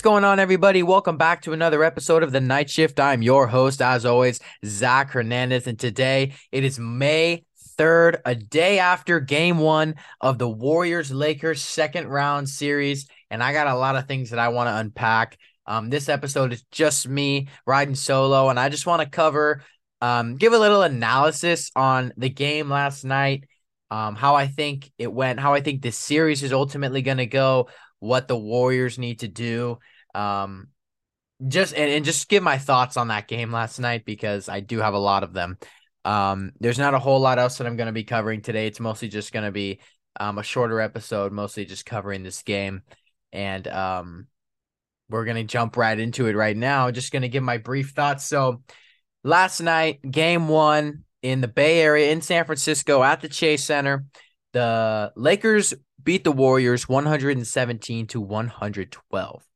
What's going on, everybody? Welcome back to another episode of the Night Shift. I'm your host, as always, Zach Hernandez, and today it is May 3rd, a day after game one of the Warriors Lakers second round series. And I got a lot of things that I want to unpack. Um, this episode is just me riding solo, and I just want to cover, um, give a little analysis on the game last night, um, how I think it went, how I think this series is ultimately going to go, what the Warriors need to do. Um, just and, and just give my thoughts on that game last night because I do have a lot of them. Um, there's not a whole lot else that I'm going to be covering today. It's mostly just going to be um, a shorter episode, mostly just covering this game. And um, we're going to jump right into it right now. Just going to give my brief thoughts. So, last night, game one in the Bay Area in San Francisco at the Chase Center, the Lakers beat the Warriors 117 to 112.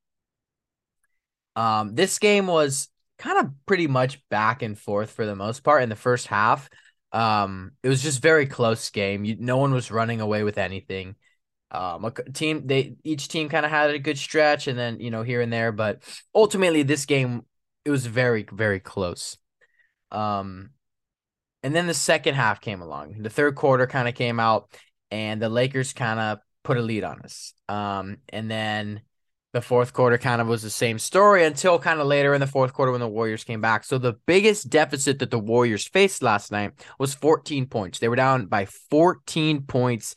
Um, this game was kind of pretty much back and forth for the most part in the first half. Um, it was just very close game. You, no one was running away with anything. Um, a team they each team kind of had a good stretch, and then you know here and there, but ultimately this game it was very very close. Um, and then the second half came along. The third quarter kind of came out, and the Lakers kind of put a lead on us. Um, and then the fourth quarter kind of was the same story until kind of later in the fourth quarter when the Warriors came back. So the biggest deficit that the Warriors faced last night was 14 points. They were down by 14 points.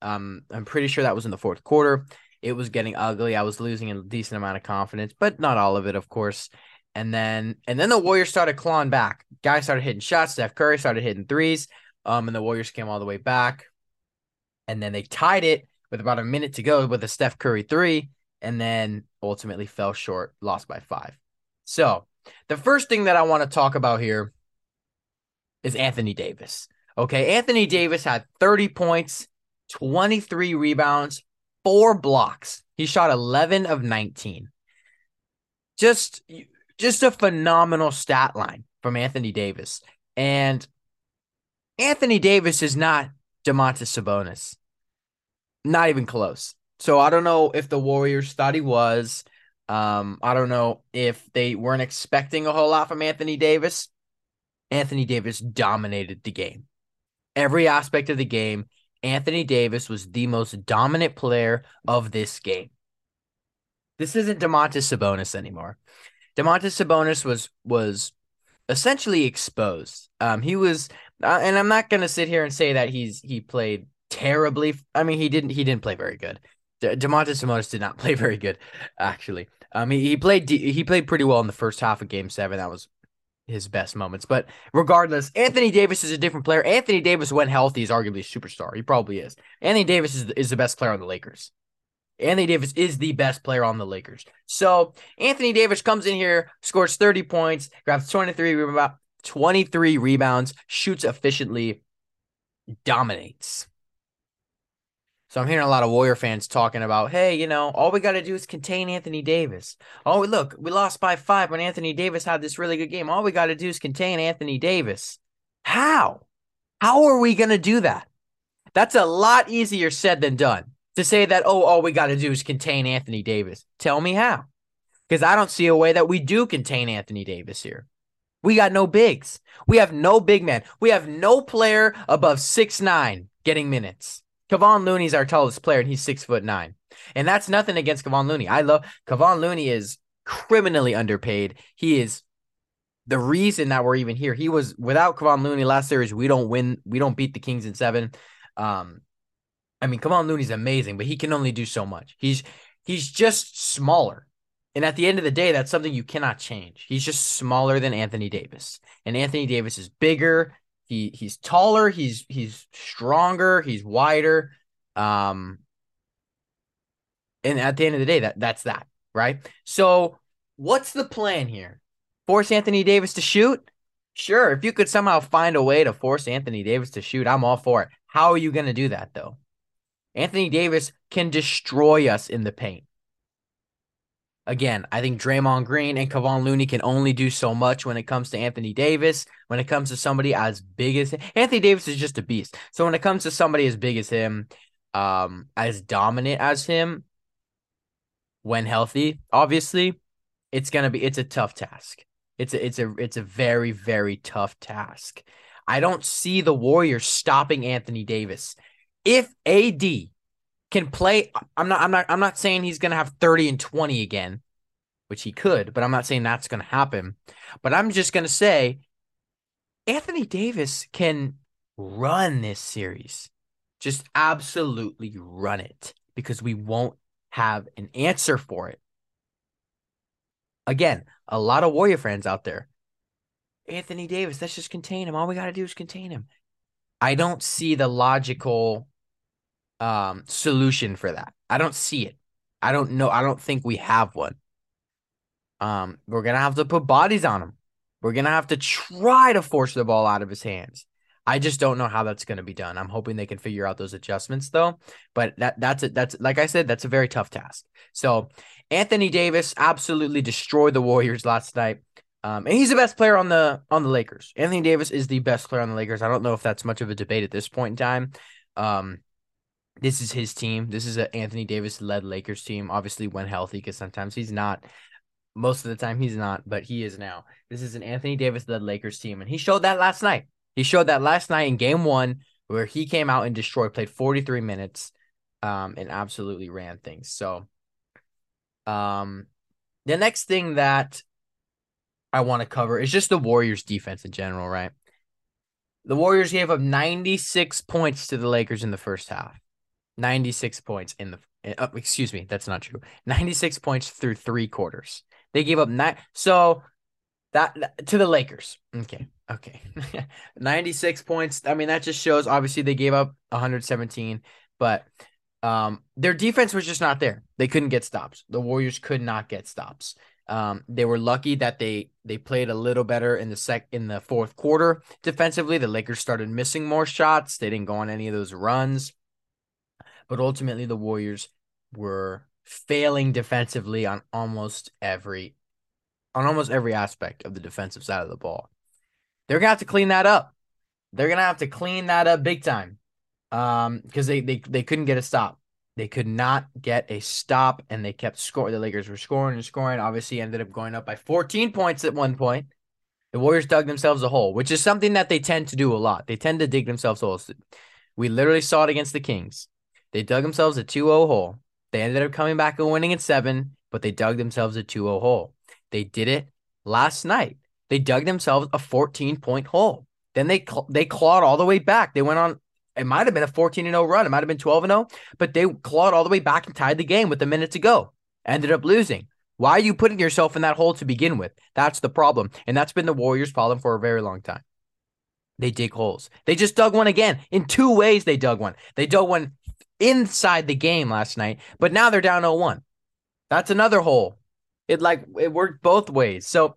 Um, I'm pretty sure that was in the fourth quarter. It was getting ugly. I was losing a decent amount of confidence, but not all of it, of course. And then and then the Warriors started clawing back. Guys started hitting shots. Steph Curry started hitting threes. Um, and the Warriors came all the way back. And then they tied it with about a minute to go with a Steph Curry three, and then ultimately fell short, lost by five. So the first thing that I want to talk about here is Anthony Davis. Okay, Anthony Davis had 30 points, 23 rebounds, four blocks. He shot 11 of 19. Just just a phenomenal stat line from Anthony Davis. And Anthony Davis is not Domantas Sabonis. Not even close. So I don't know if the Warriors thought he was. Um, I don't know if they weren't expecting a whole lot from Anthony Davis. Anthony Davis dominated the game. Every aspect of the game, Anthony Davis was the most dominant player of this game. This isn't Domantas Sabonis anymore. Domantas Sabonis was was essentially exposed. Um, he was, uh, and I'm not gonna sit here and say that he's he played terribly. I mean, he didn't he didn't play very good. De- Domantas Sabonis did not play very good, actually. Um, he, he played he played pretty well in the first half of Game Seven. That was his best moments. But regardless, Anthony Davis is a different player. Anthony Davis, when healthy, is arguably a superstar. He probably is. Anthony Davis is, is the best player on the Lakers. Anthony Davis is the best player on the Lakers. So Anthony Davis comes in here, scores 30 points, grabs 23, 23 rebounds, shoots efficiently, dominates. So I'm hearing a lot of Warrior fans talking about, hey, you know, all we got to do is contain Anthony Davis. Oh, look, we lost by five when Anthony Davis had this really good game. All we got to do is contain Anthony Davis. How? How are we going to do that? That's a lot easier said than done to say that, oh, all we got to do is contain Anthony Davis. Tell me how. Because I don't see a way that we do contain Anthony Davis here. We got no bigs. We have no big man. We have no player above six nine getting minutes. Kevon Looney's our tallest player, and he's six foot nine. And that's nothing against Kevon Looney. I love Kevon Looney is criminally underpaid. He is the reason that we're even here. He was without Kevon Looney last series. We don't win. We don't beat the Kings in seven. Um, I mean, Kevon Looney's amazing, but he can only do so much. He's he's just smaller. And at the end of the day, that's something you cannot change. He's just smaller than Anthony Davis. And Anthony Davis is bigger, he he's taller, he's he's stronger, he's wider. Um and at the end of the day, that that's that, right? So what's the plan here? Force Anthony Davis to shoot? Sure, if you could somehow find a way to force Anthony Davis to shoot, I'm all for it. How are you going to do that though? Anthony Davis can destroy us in the paint. Again, I think Draymond Green and Kevon Looney can only do so much when it comes to Anthony Davis. When it comes to somebody as big as him, Anthony Davis is just a beast. So when it comes to somebody as big as him, um, as dominant as him, when healthy, obviously, it's gonna be it's a tough task. It's a it's a it's a very very tough task. I don't see the Warriors stopping Anthony Davis. If AD can play, I'm not I'm not I'm not saying he's gonna have 30 and 20 again, which he could, but I'm not saying that's gonna happen. But I'm just gonna say Anthony Davis can run this series. Just absolutely run it because we won't have an answer for it. Again, a lot of Warrior fans out there. Anthony Davis, let's just contain him. All we got to do is contain him. I don't see the logical um, solution for that. I don't see it. I don't know. I don't think we have one. Um, we're gonna have to put bodies on him. We're gonna have to try to force the ball out of his hands. I just don't know how that's to be done. I'm hoping they can figure out those adjustments though. But that that's it. That's like I said, that's a very tough task. So Anthony Davis absolutely destroyed the Warriors last night. Um, and he's the best player on the on the Lakers. Anthony Davis is the best player on the Lakers. I don't know if that's much of a debate at this point in time. Um, this is his team. This is an Anthony Davis led Lakers team. Obviously, when healthy, because sometimes he's not. Most of the time, he's not, but he is now. This is an Anthony Davis led Lakers team, and he showed that last night. He showed that last night in game one, where he came out and destroyed, played 43 minutes, um, and absolutely ran things. So, um, the next thing that I want to cover is just the Warriors defense in general, right? The Warriors gave up 96 points to the Lakers in the first half. 96 points in the uh, excuse me, that's not true. 96 points through 3 quarters. They gave up nine so that to the Lakers. Okay. Okay. 96 points. I mean, that just shows obviously they gave up 117, but um their defense was just not there. They couldn't get stops. The Warriors could not get stops. Um, they were lucky that they they played a little better in the sec in the fourth quarter defensively. The Lakers started missing more shots. They didn't go on any of those runs. But ultimately the Warriors were failing defensively on almost every on almost every aspect of the defensive side of the ball. They're gonna have to clean that up. They're gonna have to clean that up big time. Um, because they, they they couldn't get a stop. They could not get a stop, and they kept scoring. The Lakers were scoring and scoring. Obviously, ended up going up by 14 points at one point. The Warriors dug themselves a hole, which is something that they tend to do a lot. They tend to dig themselves holes. We literally saw it against the Kings. They dug themselves a 2-0 hole. They ended up coming back and winning at seven, but they dug themselves a 2-0 hole. They did it last night. They dug themselves a 14 point hole. Then they cl- they clawed all the way back. They went on. It might have been a 14 0 run. It might have been 12 0, but they clawed all the way back and tied the game with a minute to go. Ended up losing. Why are you putting yourself in that hole to begin with? That's the problem. And that's been the Warriors' problem for a very long time. They dig holes. They just dug one again. In two ways, they dug one. They dug one inside the game last night, but now they're down 0 1. That's another hole. It like it worked both ways. So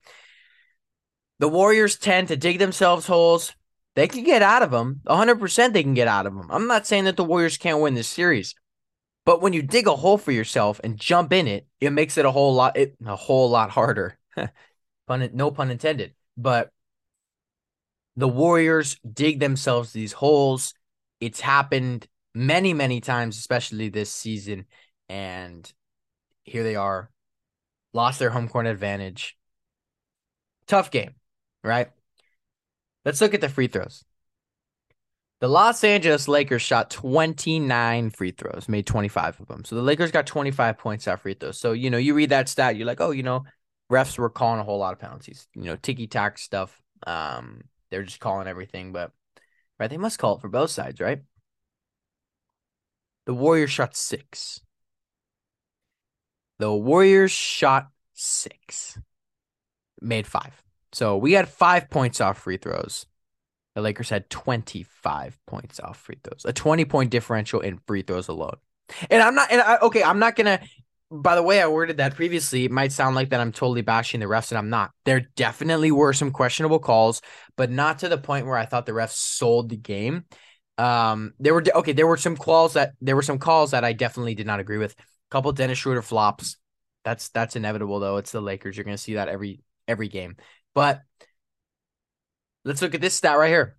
the Warriors tend to dig themselves holes. They can get out of them. 100% they can get out of them. I'm not saying that the Warriors can't win this series. But when you dig a hole for yourself and jump in it, it makes it a whole lot it, a whole lot harder. pun no pun intended. But the Warriors dig themselves these holes. It's happened many, many times, especially this season. And here they are, lost their home court advantage. Tough game, right? Let's look at the free throws. The Los Angeles Lakers shot 29 free throws, made 25 of them. So the Lakers got 25 points out free throws. So, you know, you read that stat, you're like, oh, you know, refs were calling a whole lot of penalties, you know, ticky tack stuff. Um, they're just calling everything, but right, they must call it for both sides, right? The Warriors shot six. The Warriors shot six, made five. So we had five points off free throws. The Lakers had 25 points off free throws, a 20 point differential in free throws alone. And I'm not, and I, okay, I'm not going to, by the way I worded that previously, it might sound like that I'm totally bashing the refs, and I'm not. There definitely were some questionable calls, but not to the point where I thought the refs sold the game. Um, there were okay, there were some calls that there were some calls that I definitely did not agree with A couple Dennis Schroeder flops. That's that's inevitable though. It's the Lakers. You're gonna see that every every game. But let's look at this stat right here.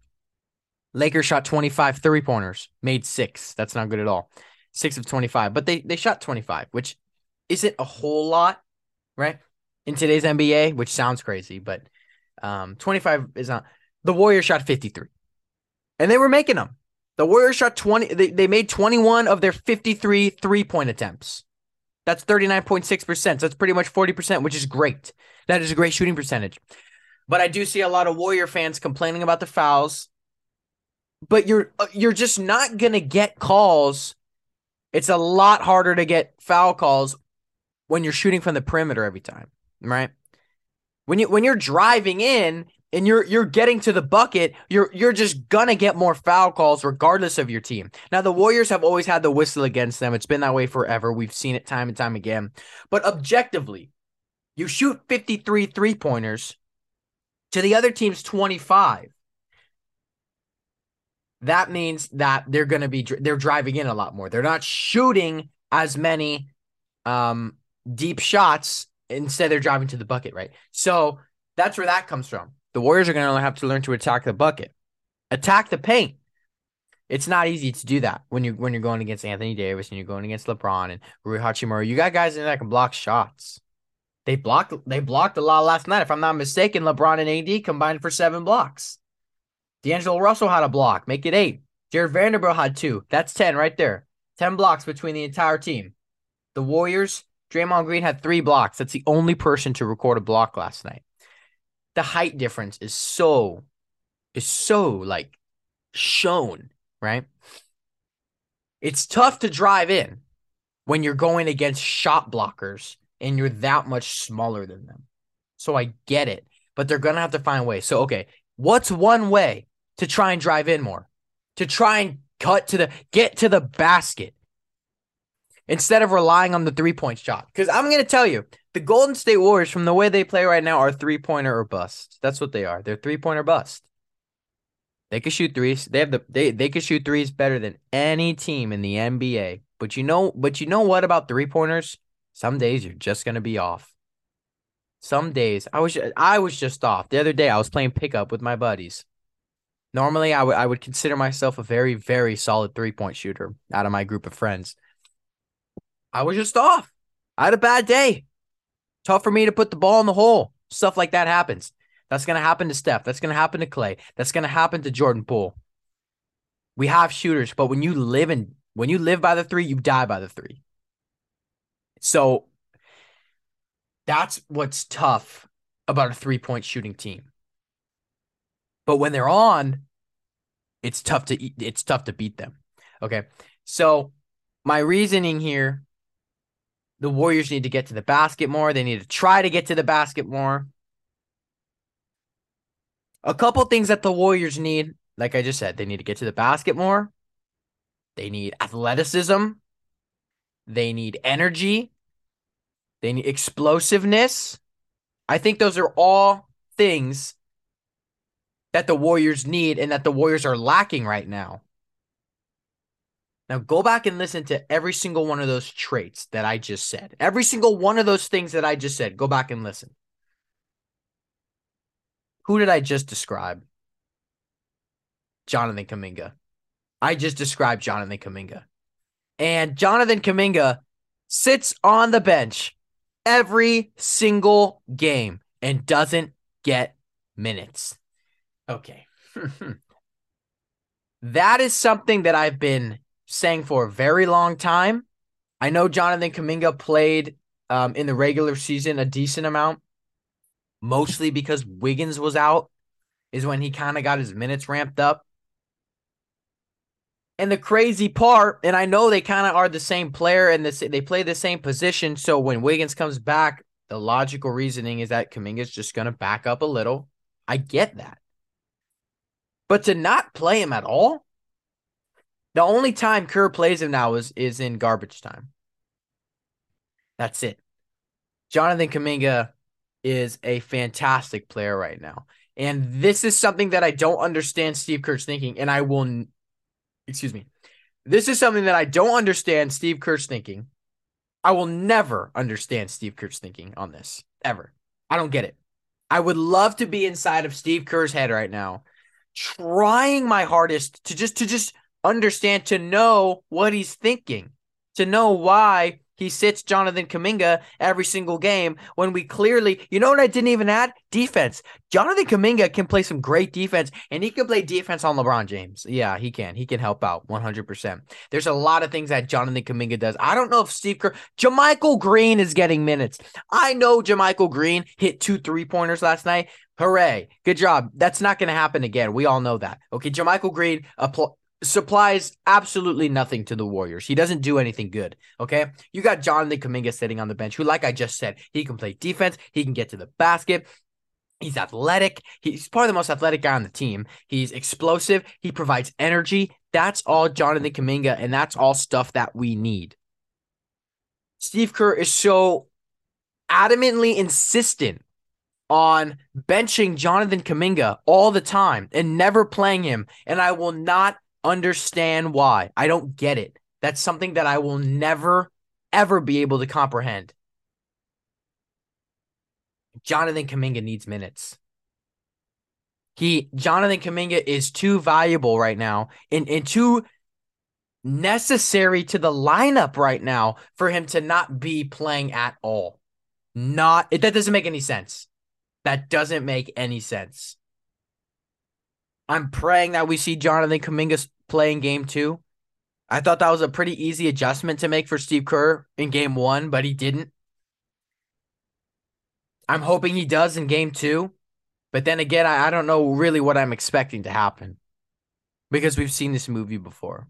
Lakers shot 25 three pointers, made six. That's not good at all. Six of 25, but they they shot 25, which isn't a whole lot, right? In today's NBA, which sounds crazy, but um, 25 is not. The Warriors shot 53, and they were making them. The Warriors shot 20. They, they made 21 of their 53 three point attempts. That's 39.6%. So that's pretty much 40%, which is great. That is a great shooting percentage. But I do see a lot of Warrior fans complaining about the fouls. But you're uh, you're just not going to get calls. It's a lot harder to get foul calls when you're shooting from the perimeter every time, right? When you when you're driving in and you're you're getting to the bucket, you're you're just gonna get more foul calls regardless of your team. Now the Warriors have always had the whistle against them. It's been that way forever. We've seen it time and time again. But objectively, you shoot 53 three-pointers to the other team's 25. That means that they're going to be they're driving in a lot more. They're not shooting as many um deep shots instead they're driving to the bucket, right? So that's where that comes from the Warriors are going to have to learn to attack the bucket, attack the paint. It's not easy to do that when you when you're going against Anthony Davis and you're going against LeBron and Rui Hachimura. You got guys in there that can block shots. They blocked they blocked a lot last night. If I'm not mistaken, LeBron and AD combined for seven blocks. D'Angelo Russell had a block, make it eight. Jarred Vanderbilt had two. That's ten right there. Ten blocks between the entire team. The Warriors, Draymond Green had three blocks. That's the only person to record a block last night the height difference is so is so like shown, right? It's tough to drive in when you're going against shot blockers and you're that much smaller than them. So I get it, but they're going to have to find ways. So okay, what's one way to try and drive in more? To try and cut to the get to the basket instead of relying on the three-point shot. Cuz I'm going to tell you, the Golden State Warriors, from the way they play right now, are three pointer or bust. That's what they are. They're three pointer bust. They can shoot threes. They have the they they can shoot threes better than any team in the NBA. But you know, but you know what about three pointers? Some days you're just gonna be off. Some days I was I was just off. The other day I was playing pickup with my buddies. Normally I would I would consider myself a very very solid three point shooter out of my group of friends. I was just off. I had a bad day. Tough for me to put the ball in the hole. Stuff like that happens. That's going to happen to Steph. That's going to happen to Klay. That's going to happen to Jordan Poole. We have shooters, but when you live in when you live by the three, you die by the three. So that's what's tough about a three-point shooting team. But when they're on, it's tough to it's tough to beat them. Okay. So my reasoning here the Warriors need to get to the basket more. They need to try to get to the basket more. A couple things that the Warriors need, like I just said, they need to get to the basket more. They need athleticism. They need energy. They need explosiveness. I think those are all things that the Warriors need and that the Warriors are lacking right now. Now go back and listen to every single one of those traits that I just said. Every single one of those things that I just said. Go back and listen. Who did I just describe? Jonathan Kuminga. I just described Jonathan Kuminga. And Jonathan Kuminga sits on the bench every single game and doesn't get minutes. Okay. that is something that I've been saying for a very long time. I know Jonathan Kuminga played um, in the regular season a decent amount, mostly because Wiggins was out, is when he kind of got his minutes ramped up. And the crazy part, and I know they kind of are the same player and this, they play the same position. So when Wiggins comes back, the logical reasoning is that Kuminga's just going to back up a little. I get that. But to not play him at all, the only time Kerr plays him now is is in garbage time. That's it. Jonathan Kuminga is a fantastic player right now. And this is something that I don't understand Steve Kerr's thinking. And I will, excuse me, this is something that I don't understand Steve Kerr's thinking. I will never understand Steve Kerr's thinking on this, ever. I don't get it. I would love to be inside of Steve Kerr's head right now, trying my hardest to just to just understand, to know what he's thinking, to know why he sits Jonathan Kuminga every single game when we clearly, you know what I didn't even add? Defense. Jonathan Kuminga can play some great defense and he can play defense on LeBron James. Yeah, he can. He can help out 100%. There's a lot of things that Jonathan Kuminga does. I don't know if Steve Kerr, JaMychal Green is getting minutes. I know JaMychal Green hit two three pointers last night. Hooray. Good job. That's not going to happen again. We all know that. Okay. JaMychal Green, apl- supplies absolutely nothing to the Warriors. He doesn't do anything good. Okay. You got Jonathan Kuminga sitting on the bench, who, like I just said, he can play defense, he can get to the basket. He's athletic. He's probably the most athletic guy on the team. He's explosive. He provides energy. That's all Jonathan Kuminga, and that's all stuff that we need. Steve Kerr is so adamantly insistent on benching Jonathan Kuminga all the time and never playing him. And I will not understand why. I don't get it. That's something that I will never, ever be able to comprehend. Jonathan Kuminga needs minutes. He Jonathan Kuminga is too valuable right now and, and too necessary to the lineup right now for him to not be playing at all. Not it that doesn't make any sense. That doesn't make any sense. I'm praying that we see Jonathan Kuminga play in game two. I thought that was a pretty easy adjustment to make for Steve Kerr in game one, but he didn't. I'm hoping he does in game two. But then again, I, I don't know really what I'm expecting to happen because we've seen this movie before.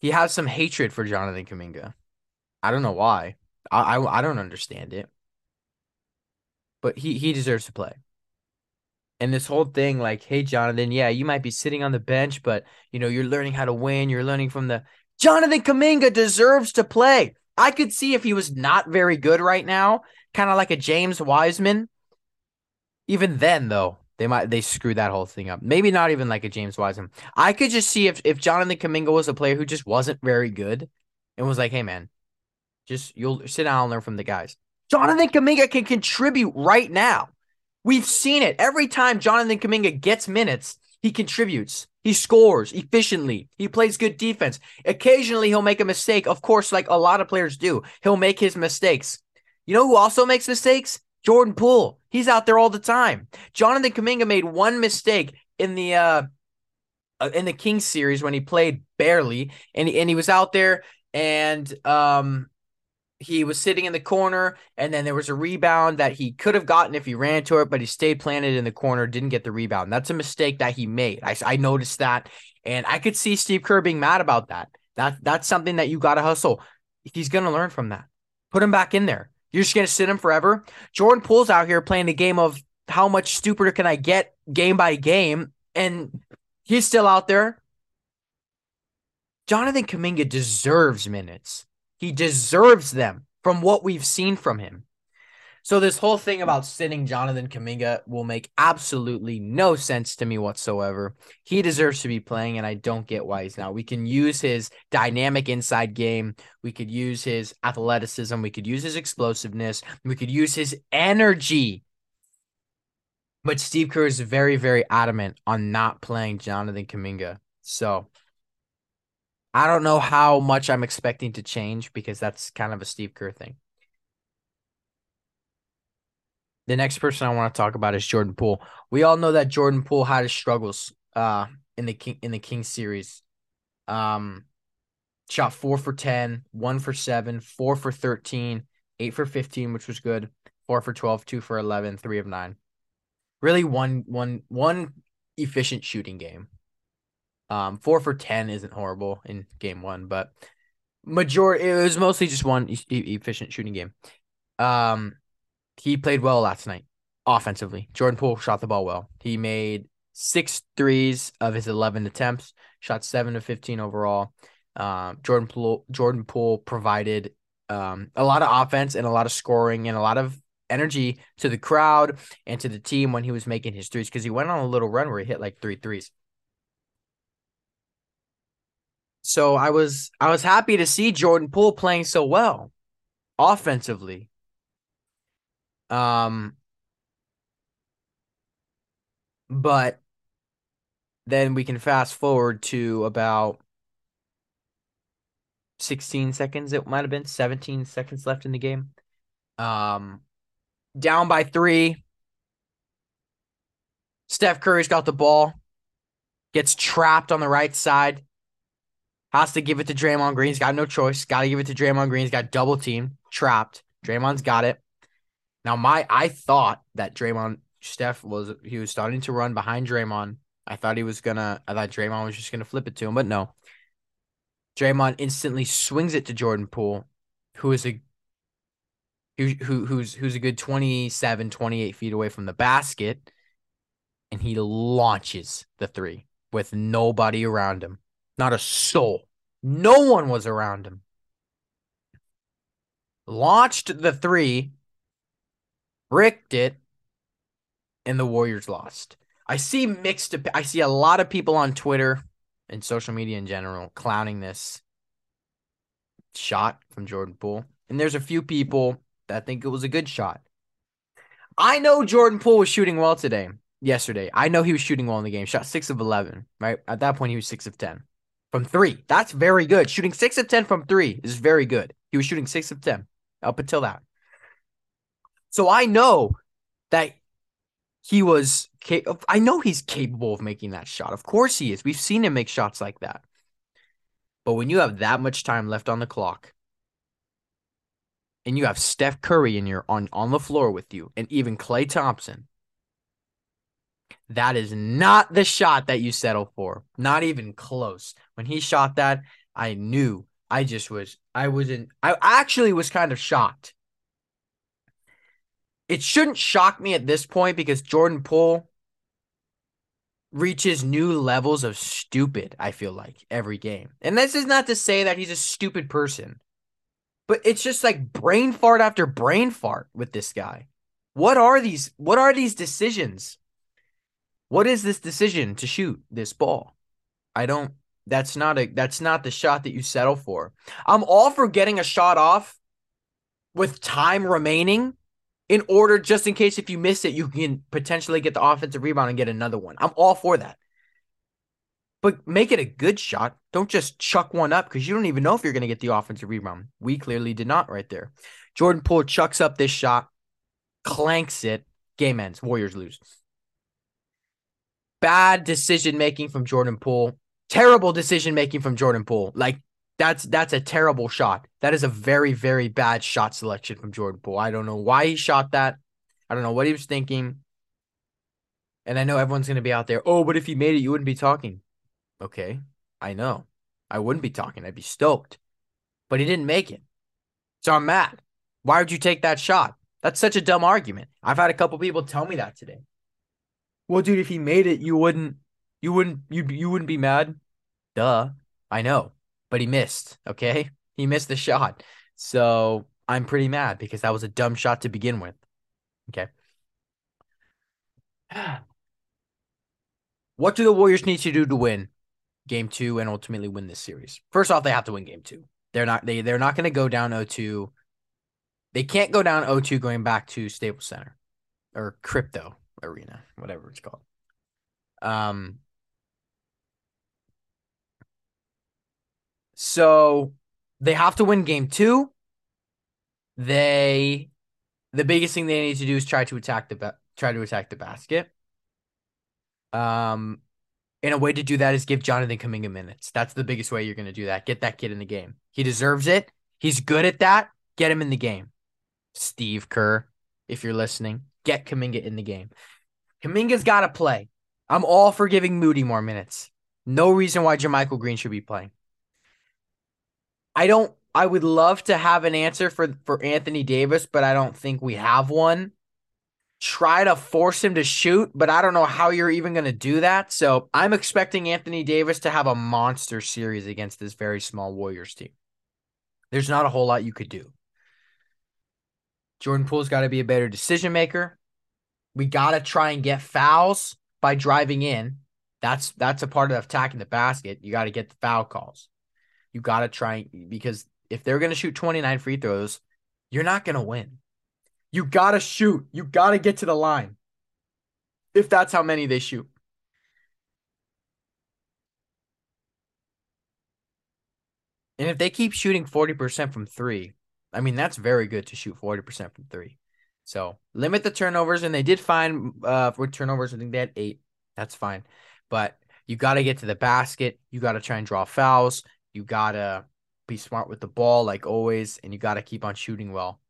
He has some hatred for Jonathan Kuminga. I don't know why. I, I, I don't understand it. But he, he deserves to play. And this whole thing, like, hey, Jonathan, yeah, you might be sitting on the bench, but you know, you're learning how to win. You're learning from the Jonathan Kuminga deserves to play. I could see if he was not very good right now, kind of like a James Wiseman. Even then, though, they might they screw that whole thing up. Maybe not even like a James Wiseman. I could just see if if Jonathan Kuminga was a player who just wasn't very good and was like, hey man, just you'll sit down and learn from the guys. Jonathan Kuminga can contribute right now. We've seen it every time Jonathan Kuminga gets minutes, he contributes. He scores efficiently. He plays good defense. Occasionally, he'll make a mistake. Of course, like a lot of players do, he'll make his mistakes. You know who also makes mistakes? Jordan Poole. He's out there all the time. Jonathan Kuminga made one mistake in the uh, uh in the Kings series when he played barely, and he, and he was out there and um he was sitting in the corner and then there was a rebound that he could have gotten if he ran to it but he stayed planted in the corner didn't get the rebound. That's a mistake that he made. I, I noticed that and i could see steve kerr being mad about that. That that's something that you got to hustle. He's to learn from that. Put him back in there. You're just to sit him forever. Jordan poole's out here playing the game of how much stupider can i get game by game and he's still out there. Jonathan kuminga deserves minutes he deserves them from what we've seen from him. So this whole thing about sitting Jonathan Kuminga will make absolutely no sense to me whatsoever. He deserves to be playing, and I don't get why he's not. We can use his dynamic inside game. We could use his athleticism. We could use his explosiveness. We could use his energy. But Steve Kerr is very, very adamant on not playing Jonathan Kuminga. So I don't know how much I'm expecting to change because that's kind of a Steve Kerr thing. The next person I want to talk about is Jordan Poole. We all know that Jordan Poole had his struggles uh in the King in the King series. Um shot 4 for 10, 1 for 7, 4 for 13, 8 for 15, which was good, 4 for 12, 2 for 11, 3 of 9. Really one one one efficient shooting game. Um, four for ten isn't horrible in game one, but majority it was mostly just one e- efficient shooting game. Um, he played well last night offensively. Jordan Poole shot the ball well. He made six threes of his eleven attempts, shot seven of fifteen overall. Um, Jordan Poole Jordan Poole provided um a lot of offense and a lot of scoring and a lot of energy to the crowd and to the team when he was making his threes because he went on a little run where he hit like three threes. So I was I was happy to see Jordan Poole playing so well offensively. Um but then we can fast forward to about 16 seconds, it might have been 17 seconds left in the game. Um, down by three. Steph Curry's got the ball, gets trapped on the right side, has to give it to Draymond Green. He's got no choice. Got to give it to Draymond Green. He's got double team, trapped. Draymond's got it. Now, my I thought that Draymond Steph was he was starting to run behind Draymond. I thought he was gonna. I thought Draymond was just gonna flip it to him, but no. Draymond instantly swings it to Jordan Poole, who is a who, who who's who's a good 27, 28 feet away from the basket, and he launches the three with nobody around him. Not a soul. No one was around him. Launched the three, bricked it, and the Warriors lost. I see mixed. I see a lot of people on Twitter and social media in general clowning this shot from Jordan Poole, and there's a few people that think it was a good shot. I know Jordan Poole was shooting well today, yesterday. I know he was shooting well in the game. Shot six of eleven. Right at that point, he was six of ten from three. That's very good. Shooting six of ten from three is very good. He was shooting six of ten up until that. So I know that he was I know he's capable of making that shot. Of course he is. We've seen him make shots like that. But when you have that much time left on the clock and you have Steph Curry in your on on the floor with you and even Klay Thompson, that is not the shot that you settle for. Not even close. When he shot that, I knew. I just was I wasn't I actually was kind of shocked. It shouldn't shock me at this point because Jordan Poole reaches new levels of stupid, I feel like, every game. And this is not to say that he's a stupid person, but it's just like brain fart after brain fart with this guy. What are these what are these decisions? What is this decision to shoot this ball? I don't that's not a that's not the shot that you settle for. I'm all for getting a shot off with time remaining in order just in case if you miss it, you can potentially get the offensive rebound and get another one. I'm all for that. But make it a good shot. Don't just chuck one up because you don't even know if you're going to get the offensive rebound. We clearly did not right there. Jordan Poole chucks up this shot, clanks it, game ends. Warriors lose. Bad decision making from Jordan Poole. Terrible decision making from Jordan Poole. Like that's that's a terrible shot. That is a very very bad shot selection from Jordan Poole. I don't know why he shot that. I don't know what he was thinking. And I know everyone's going to be out there, "Oh, but if he made it, you wouldn't be talking." Okay. I know. I wouldn't be talking. I'd be stoked. But he didn't make it. So I'm mad. Why would you take that shot? That's such a dumb argument. I've had a couple people tell me that today. Well, dude, if he made it, you wouldn't you wouldn't you you wouldn't be mad. Duh. I know but he missed. Okay. He missed the shot. So I'm pretty mad because that was a dumb shot to begin with. Okay. What do the Warriors need to do to win game two and ultimately win this series? First off, they have to win game two. They're not they they're not going to go down 0-2. They can't go down 0-2 going back to Staples Center or Crypto Arena, whatever it's called. Um So they have to win game two. They the biggest thing they need to do is try to attack the ba- try to attack the basket. Um, and a way to do that is give Jonathan Kuminga minutes. That's the biggest way you're going to do that. Get that kid in the game. He deserves it. He's good at that. Get him in the game. Steve Kerr, if you're listening, get Kuminga in the game. Kuminga's got to play. I'm all for giving Moody more minutes. No reason why JaMychal Green should be playing. I don't I would love to have an answer for for Anthony Davis, but I don't think we have one. Try to force him to shoot, but I don't know how you're even going to do that. So, I'm expecting Anthony Davis to have a monster series against this very small Warriors team. There's not a whole lot you could do. Jordan Poole's got to be a better decision maker. We got to try and get fouls by driving in. That's that's a part of attacking the basket. You got to get the foul calls. You got to try because if they're going to shoot 29 free throws, you're not going to win. You got to shoot. You got to get to the line. If that's how many they shoot. And if they keep shooting 40% from three, I mean, that's very good to shoot 40% from three. So limit the turnovers. And they did fine uh, for turnovers. I think they had eight. That's fine. But you got to get to the basket. You got to try and draw fouls. You got to be smart with the ball, like always. And you got to keep on shooting well.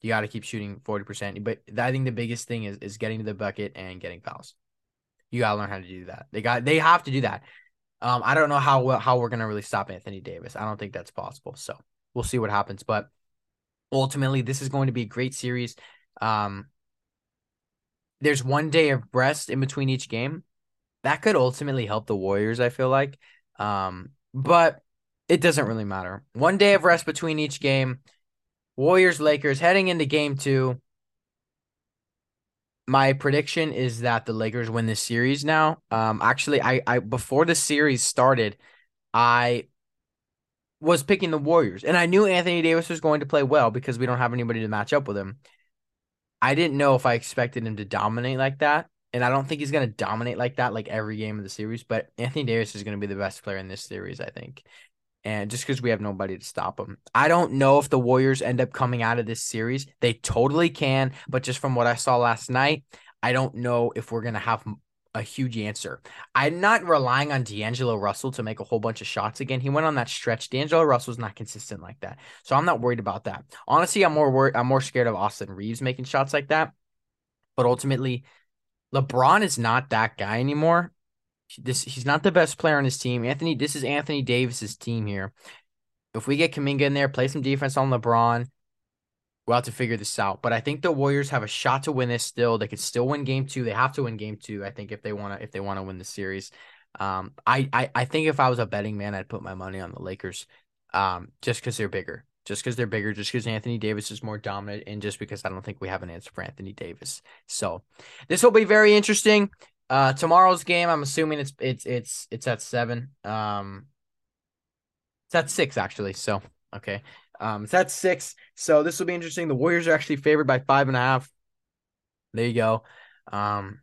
You got to keep shooting 40%. But I think the biggest thing is, is getting to the bucket and getting fouls. You got to learn how to do that. They got, they have to do that. Um, I don't know how how we're gonna really stop Anthony Davis. I don't think that's possible. So we'll see what happens. But ultimately, this is going to be a great series. Um, there's one day of rest in between each game. That could ultimately help the Warriors. I feel like, um, but it doesn't really matter. One day of rest between each game. Warriors Lakers heading into game two my prediction is that the Lakers win this series now. Um, actually, I, I before the series started, I was picking the Warriors, and I knew Anthony Davis was going to play well because we don't have anybody to match up with him. I didn't know if I expected him to dominate like that, and I don't think he's going to dominate like that like every game of the series. But Anthony Davis is going to be the best player in this series, I think and just because we have nobody to stop them. I don't know if the Warriors end up coming out of this series. They totally can, but just from what I saw last night, I don't know if we're going to have a huge answer. I'm not relying on D'Angelo Russell to make a whole bunch of shots again. He went on that stretch. D'Angelo Russell's not consistent like that. So I'm not worried about that. Honestly, I'm more worried I'm more scared of Austin Reaves making shots like that. But ultimately, LeBron is not that guy anymore this he's not the best player on his team. Anthony, this is Anthony Davis's team here. If we get Kuminga in there, play some defense on LeBron, we'll have to figure this out. But I think the Warriors have a shot to win this still. They could still win game two. They have to win game two, I think, if they want to if they want to win the series. Um, I, I I think if I was a betting man, I'd put my money on the Lakers. Um, just because they're bigger. Just because they're bigger, just because Anthony Davis is more dominant, and just because I don't think we have an answer for Anthony Davis. So this will be very interesting. Uh, tomorrow's game, I'm assuming it's it's it's it's at seven. Um, it's at six actually. So okay, um, it's at six. So this will be interesting. The Warriors are actually favored by five and a half. There you go. Um,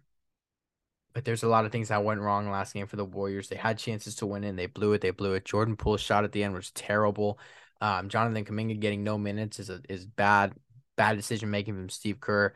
but there's a lot of things that went wrong last game for the Warriors. They had chances to win it, and they blew it. They blew it. Jordan Poole's shot at the end was terrible. Um, Jonathan Kuminga getting no minutes is a, is bad bad decision making from Steve Kerr.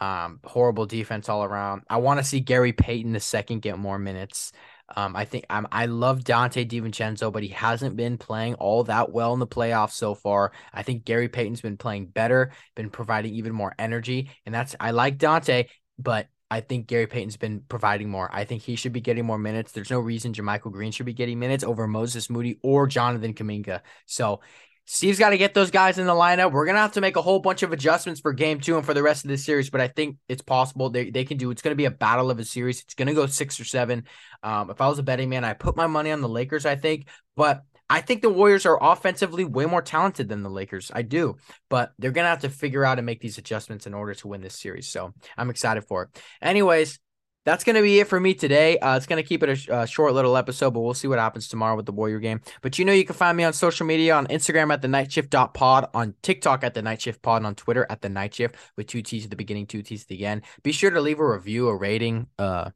Um, horrible defense all around. I want to see Gary Payton the second get more minutes. Um, I think I'm, I love Donte DiVincenzo, but he hasn't been playing all that well in the playoffs so far. I think Gary Payton's been playing better, been providing even more energy, and that's I like Donte, but I think Gary Payton's been providing more. I think he should be getting more minutes. There's no reason JaMychal Green should be getting minutes over Moses Moody or Jonathan Kuminga. So Steve's got to get those guys in the lineup. We're gonna have to make a whole bunch of adjustments for game two and for the rest of the series, but I think it's possible they, they can do. It's gonna be a battle of a series. It's gonna go six or seven. Um, if I was a betting man, I put my money on the Lakers. I think, but I think the Warriors are offensively way more talented than the Lakers. I do, but they're gonna have to figure out and make these adjustments in order to win this series. So I'm excited for it. Anyways, that's going to be it for me today. Uh, it's going to keep it a, a, short little episode, but we'll see what happens tomorrow with the Warrior game. But you know, you can find me on social media on Instagram at the nightshift.pod, on TikTok at the nightshift pod, on Twitter at the nightshift with two T's at the beginning, two T's at the end. Be sure to leave a review, a rating, uh,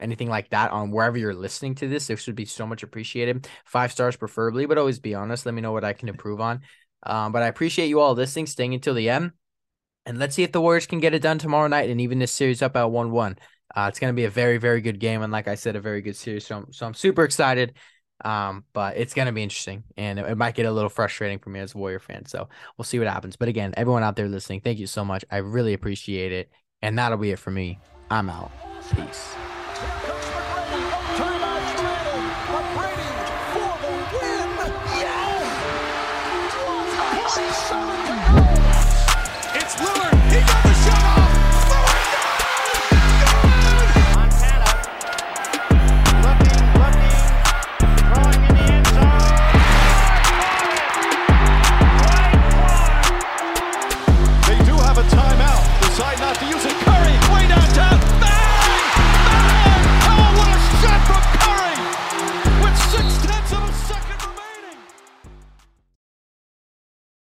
anything like that on wherever you're listening to this. This would be so much appreciated. Five stars preferably, but always be honest. Let me know what I can improve on. Um, but I appreciate you all listening, staying until the end. And let's see if the Warriors can get it done tomorrow night and even this series up at 1 1. Uh, it's going to be a very, very good game, and like I said, a very good series. So, I'm, so I'm super excited. Um, but it's going to be interesting, and it, it, might get a little frustrating for me as a Warrior fan. So we'll see what happens. But again, everyone out there listening, thank you so much. I really appreciate it, and that'll be it for me. I'm out. Peace.